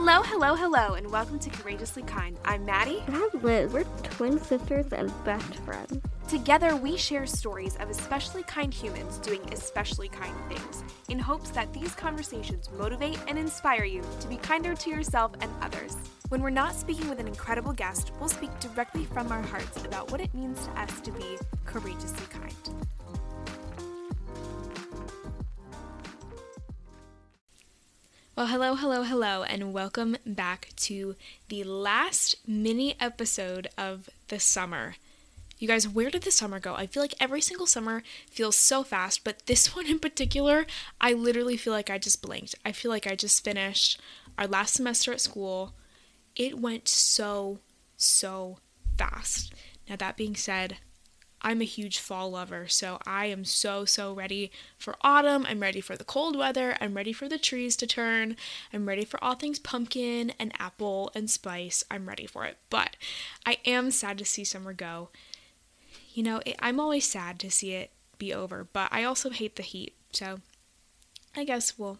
Hello, hello, hello, and welcome to Courageously Kind. I'm Maddie. And I'm Liz. We're twin sisters and best friends. Together, we share stories of especially kind humans doing especially kind things in hopes that these conversations motivate and inspire you to be kinder to yourself and others. When we're not speaking with an incredible guest, we'll speak directly from our hearts about what it means to us to be courageously kind. Well, hello, hello, hello, and welcome back to the last mini episode of the summer. You guys, where did the summer go? I feel like every single summer feels so fast, but this one in particular, I literally feel like I just blinked. I feel like I just finished our last semester at school. It went so, so fast. Now, that being said, I'm a huge fall lover, so I am so, so ready for autumn. I'm ready for the cold weather. I'm ready for the trees to turn. I'm ready for all things pumpkin and apple and spice. I'm ready for it. But I am sad to see summer go. You know, it, I'm always sad to see it be over, but I also hate the heat. So I guess we'll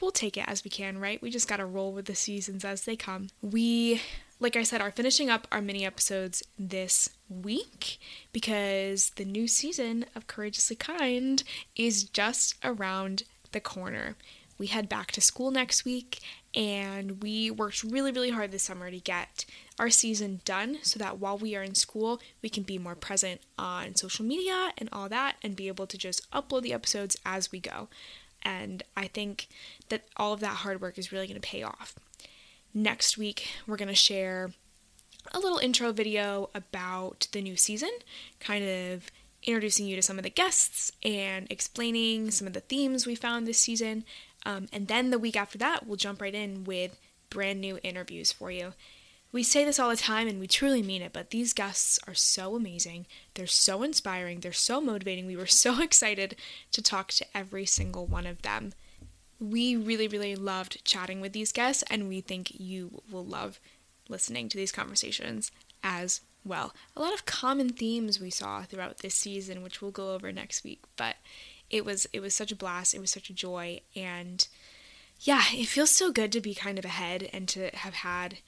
we'll take it as we can, right? We just got to roll with the seasons as they come. We like I said, are finishing up our mini episodes this week because the new season of Courageously Kind is just around the corner. We head back to school next week, and we worked really, really hard this summer to get our season done so that while we are in school, we can be more present on social media and all that and be able to just upload the episodes as we go. And I think that all of that hard work is really going to pay off. Next week, we're going to share a little intro video about the new season, kind of introducing you to some of the guests and explaining some of the themes we found this season. Um, and then the week after that, we'll jump right in with brand new interviews for you. We say this all the time and we truly mean it, but these guests are so amazing. They're so inspiring. They're so motivating. We were so excited to talk to every single one of them we really, really loved chatting with these guests, and we think you will love listening to these conversations as well. A lot of common themes we saw throughout this season, which we'll go over next week, but it was it was such a blast, it was such a joy, and yeah, it feels so good to be kind of ahead and to have had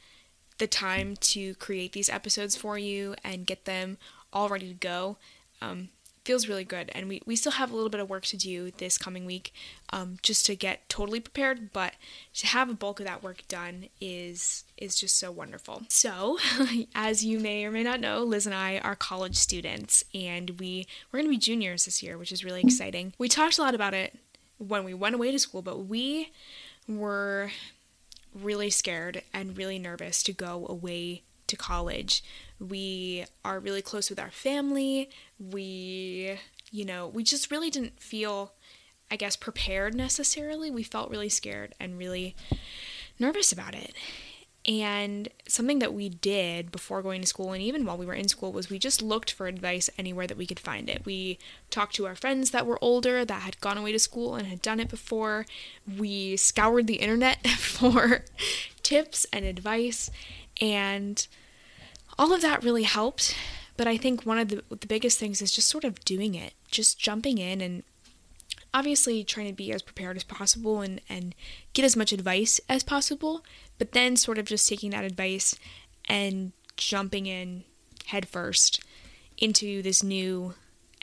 the time to create these episodes for you and get them all ready to go. Um, feels really good. And we, we still have a little bit of work to do this coming week um, just to get totally prepared, but to have a bulk of that work done is is just so wonderful. So, as you may or may not know, Liz and I are college students and we we're going to be juniors this year, which is really exciting. We talked a lot about it when we went away to school, but we were really scared and really nervous to go away to college. We are really close with our family. We, you know, we just really didn't feel, I guess, prepared necessarily. We felt really scared and really nervous about it. And something that we did before going to school and even while we were in school was we just looked for advice anywhere that we could find it. We talked to our friends that were older that had gone away to school and had done it before. We scoured the internet for tips and advice. And all of that really helped. But I think one of the, the biggest things is just sort of doing it, just jumping in and obviously trying to be as prepared as possible and, and get as much advice as possible, but then sort of just taking that advice and jumping in headfirst into this new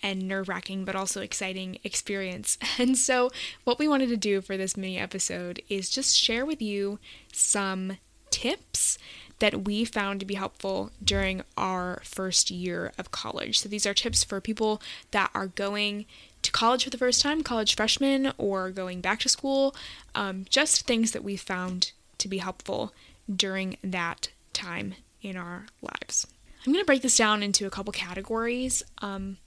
and nerve wracking but also exciting experience. And so, what we wanted to do for this mini episode is just share with you some tips that we found to be helpful during our first year of college. So these are tips for people that are going to college for the first time, college freshmen, or going back to school, um, just things that we found to be helpful during that time in our lives. I'm going to break this down into a couple categories. Um,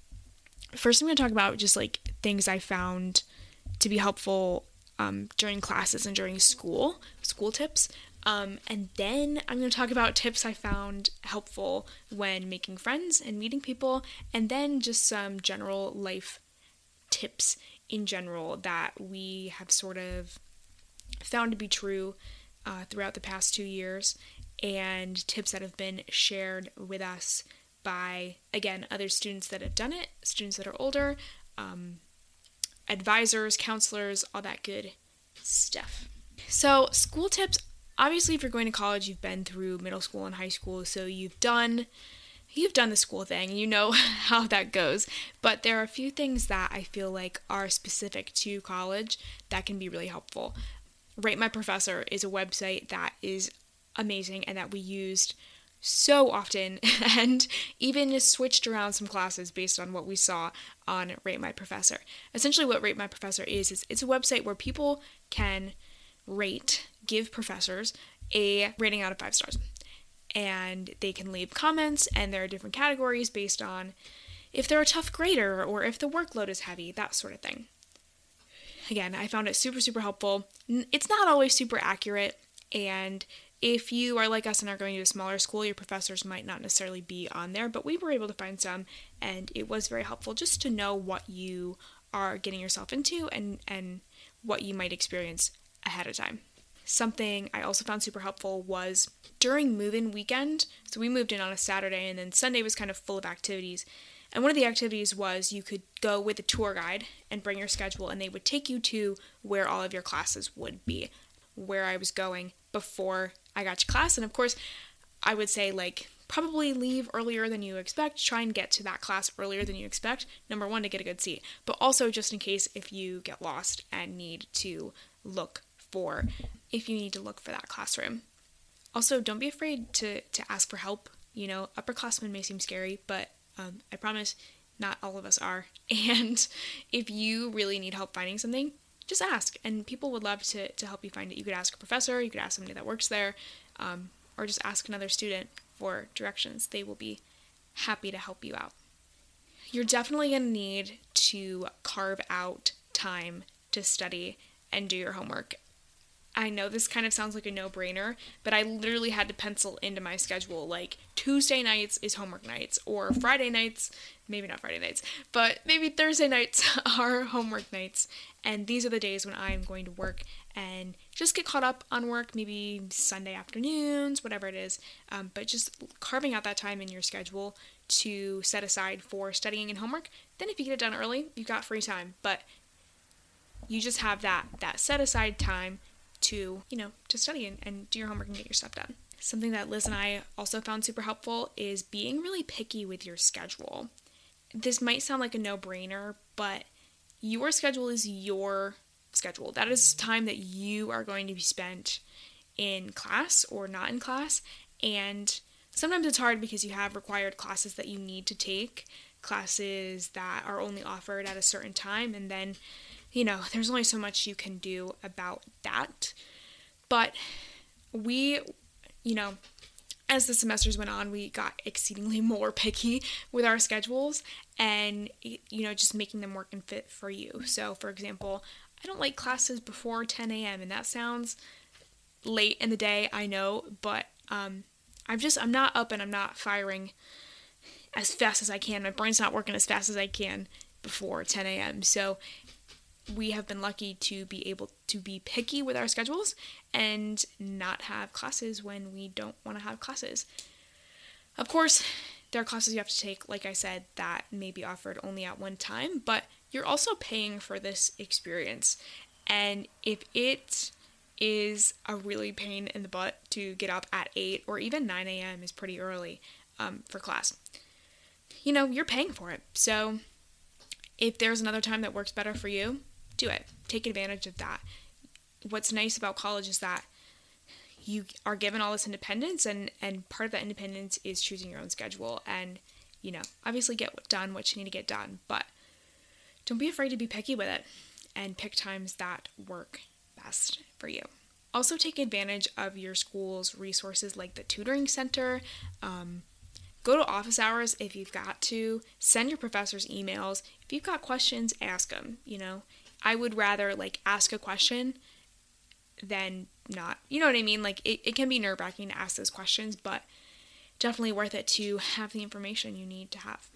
first, I'm going to talk about just like things I found to be helpful um, during classes and during school, school tips. Um, and then I'm going to talk about tips I found helpful when making friends and meeting people, and then just some general life tips in general that we have sort of found to be true uh, throughout the past two years, and tips that have been shared with us by, again, other students that have done it, students that are older, um, advisors, counselors, all that good stuff. So, school tips obviously if you're going to college, you've been through middle school and high school, so you've done you've done the school thing, you know how that goes. But there are a few things that I feel like are specific to college that can be really helpful. Rate My Professor is a website that is amazing and that we used so often and even switched around some classes based on what we saw on Rate My Professor. Essentially, what Rate My Professor is, is it's a website where people can rate, give professors a rating out of five stars. And they can leave comments, and there are different categories based on if they're a tough grader or if the workload is heavy, that sort of thing. Again, I found it super, super helpful. It's not always super accurate, and if you are like us and are going to a smaller school, your professors might not necessarily be on there, but we were able to find some, and it was very helpful just to know what you are getting yourself into and, and what you might experience ahead of time. Something I also found super helpful was during move in weekend. So we moved in on a Saturday, and then Sunday was kind of full of activities. And one of the activities was you could go with a tour guide and bring your schedule, and they would take you to where all of your classes would be, where I was going before I got to class. And of course, I would say, like, probably leave earlier than you expect. Try and get to that class earlier than you expect. Number one, to get a good seat, but also just in case if you get lost and need to look for, if you need to look for that classroom. Also, don't be afraid to, to ask for help. You know, upperclassmen may seem scary, but um, I promise not all of us are. And if you really need help finding something, just ask, and people would love to, to help you find it. You could ask a professor, you could ask somebody that works there, um, or just ask another student for directions. They will be happy to help you out. You're definitely going to need to carve out time to study and do your homework. I know this kind of sounds like a no brainer, but I literally had to pencil into my schedule like Tuesday nights is homework nights, or Friday nights, maybe not Friday nights, but maybe Thursday nights are homework nights. And these are the days when I'm going to work and just get caught up on work, maybe Sunday afternoons, whatever it is. Um, but just carving out that time in your schedule to set aside for studying and homework. Then, if you get it done early, you've got free time. But you just have that that set aside time to, you know, to study and, and do your homework and get your stuff done. Something that Liz and I also found super helpful is being really picky with your schedule. This might sound like a no brainer, but your schedule is your schedule. That is time that you are going to be spent in class or not in class. And sometimes it's hard because you have required classes that you need to take, classes that are only offered at a certain time, and then you know, there's only so much you can do about that. But we, you know, as the semesters went on, we got exceedingly more picky with our schedules and, you know, just making them work and fit for you. So, for example, I don't like classes before 10 a.m., and that sounds late in the day, I know, but um, I'm just, I'm not up and I'm not firing as fast as I can. My brain's not working as fast as I can before 10 a.m. So we have been lucky to be able to be picky with our schedules and not have classes when we don't want to have classes. Of course, there are classes you have to take, like I said, that may be offered only at one time, but you're also paying for this experience. And if it is a really pain in the butt to get up at 8 or even 9 a.m. is pretty early um, for class, you know, you're paying for it. So if there's another time that works better for you, do it. Take advantage of that. What's nice about college is that you are given all this independence and and part of that independence is choosing your own schedule and you know, obviously get done what you need to get done, but don't be afraid to be picky with it and pick times that work best for you. Also, take advantage of your school's resources like the tutoring center. Um, go to office hours if you've got to. Send your professors emails. If you've got questions, ask them. You know, I would rather like ask a question than not. You know what I mean? Like it, it can be nerve wracking to ask those questions, but definitely worth it to have the information you need to have.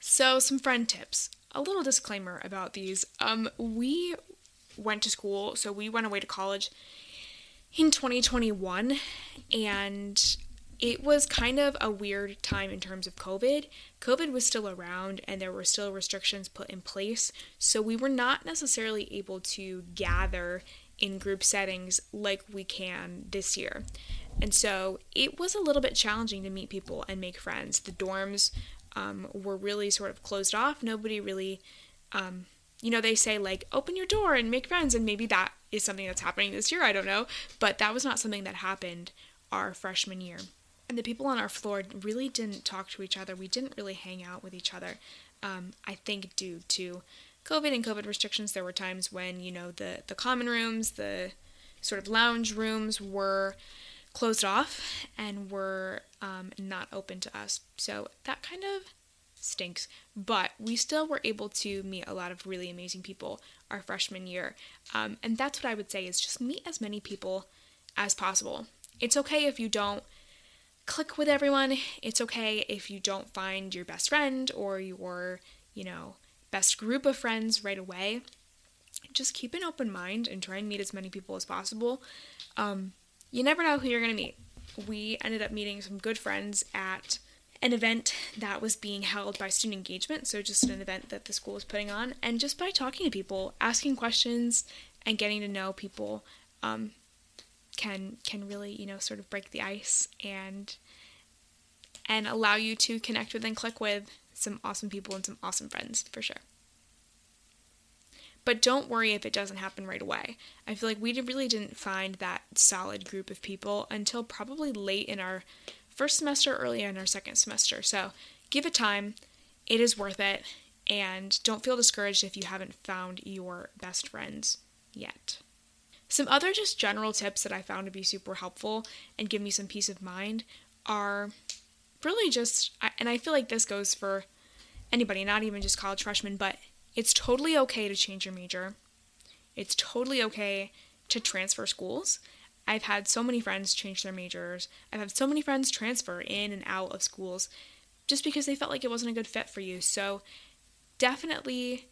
So, some friend tips. A little disclaimer about these. Um, we went to school, so we went away to college in 2021, and it was kind of a weird time in terms of COVID. COVID was still around and there were still restrictions put in place. So we were not necessarily able to gather in group settings like we can this year. And so it was a little bit challenging to meet people and make friends. The dorms um, were really sort of closed off. Nobody really, um, you know, they say like open your door and make friends, and maybe that is something that's happening this year. I don't know, but that was not something that happened our freshman year. And the people on our floor really didn't talk to each other. We didn't really hang out with each other. Um, I think due to COVID and COVID restrictions, there were times when you know the the common rooms, the sort of lounge rooms were closed off and were um, not open to us. So that kind of stinks. But we still were able to meet a lot of really amazing people our freshman year. Um, and that's what I would say is just meet as many people as possible. It's okay if you don't click with everyone. It's okay if you don't find your best friend or your, you know, best group of friends right away. Just keep an open mind and try and meet as many people as possible. Um, you never know who you're going to meet. We ended up meeting some good friends at an event that was being held by student engagement, so just an event that the school was putting on, and just by talking to people, asking questions, and getting to know people, um, can can really you know sort of break the ice and and allow you to connect with and click with some awesome people and some awesome friends for sure. But don't worry if it doesn't happen right away. I feel like we really didn't find that solid group of people until probably late in our first semester, early in our second semester. So give it time, it is worth it, and don't feel discouraged if you haven't found your best friends yet. Some other just general tips that I found to be super helpful and give me some peace of mind are really just, and I feel like this goes for anybody, not even just college freshmen, but it's totally okay to change your major. It's totally okay to transfer schools. I've had so many friends change their majors. I've had so many friends transfer in and out of schools just because they felt like it wasn't a good fit for you. So, definitely,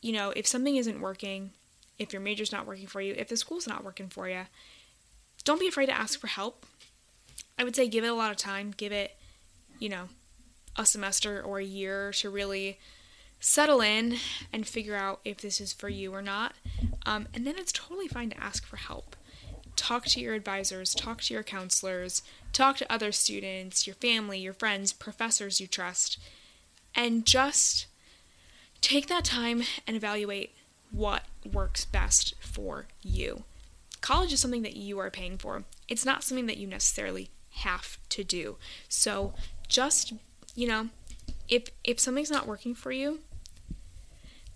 you know, if something isn't working, if your major's not working for you, if the school's not working for you, don't be afraid to ask for help. I would say give it a lot of time, give it, you know, a semester or a year to really settle in and figure out if this is for you or not. Um, and then it's totally fine to ask for help. Talk to your advisors, talk to your counselors, talk to other students, your family, your friends, professors you trust, and just take that time and evaluate what works best for you. College is something that you are paying for, it's not something that you necessarily have to do. So just, you know, if if something's not working for you,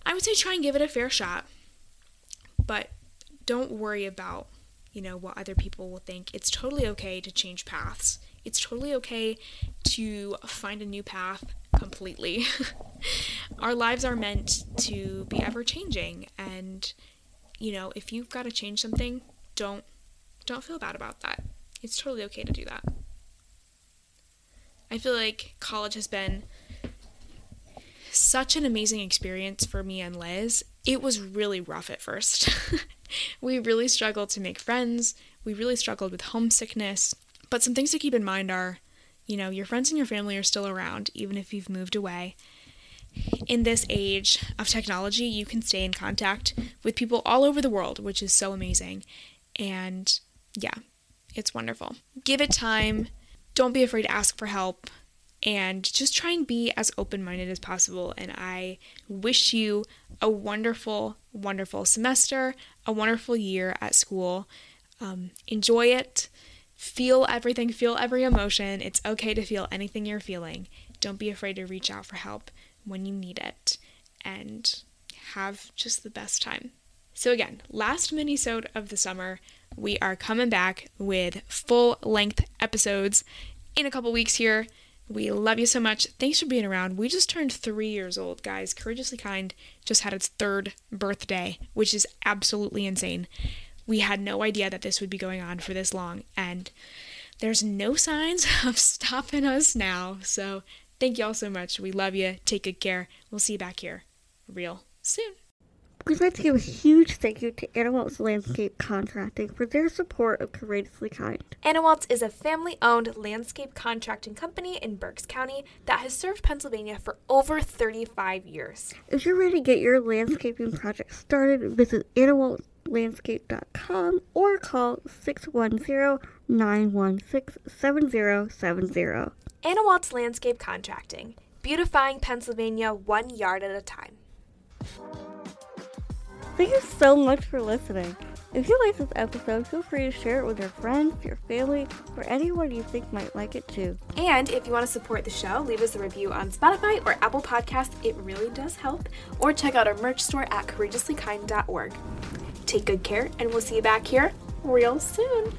I would say try and give it a fair shot, but don't worry about, you know, what other people will think. It's totally okay to change paths. It's totally okay to find a new path completely. Our lives are meant to be ever changing and you know, if you've got to change something, don't don't feel bad about that. It's totally okay to do that. I feel like college has been such an amazing experience for me and Liz. It was really rough at first. we really struggled to make friends. We really struggled with homesickness. But some things to keep in mind are, you know, your friends and your family are still around, even if you've moved away. In this age of technology, you can stay in contact with people all over the world, which is so amazing. And yeah, it's wonderful. Give it time. Don't be afraid to ask for help and just try and be as open minded as possible. And I wish you a wonderful, wonderful semester, a wonderful year at school. Um, enjoy it, feel everything, feel every emotion. It's okay to feel anything you're feeling. Don't be afraid to reach out for help when you need it, and have just the best time. So again, last mini-sode of the summer, we are coming back with full length episodes in a couple weeks here. We love you so much. Thanks for being around. We just turned three years old, guys. Courageously Kind just had its third birthday, which is absolutely insane. We had no idea that this would be going on for this long, and there's no signs of stopping us now. So, thank you all so much. We love you. Take good care. We'll see you back here real soon. We'd like to give a huge thank you to Anna Landscape Contracting for their support of Courageously Kind. Anna is a family owned landscape contracting company in Berks County that has served Pennsylvania for over 35 years. If you're ready to get your landscaping project started, visit Anna Waltz anawaltlandscape.com or call 610-916-7070. Anawalt's Landscape Contracting, beautifying Pennsylvania one yard at a time. Thank you so much for listening. If you like this episode, feel free to share it with your friends, your family, or anyone you think might like it too. And if you want to support the show, leave us a review on Spotify or Apple Podcasts. It really does help. Or check out our merch store at courageouslykind.org. Take good care, and we'll see you back here real soon.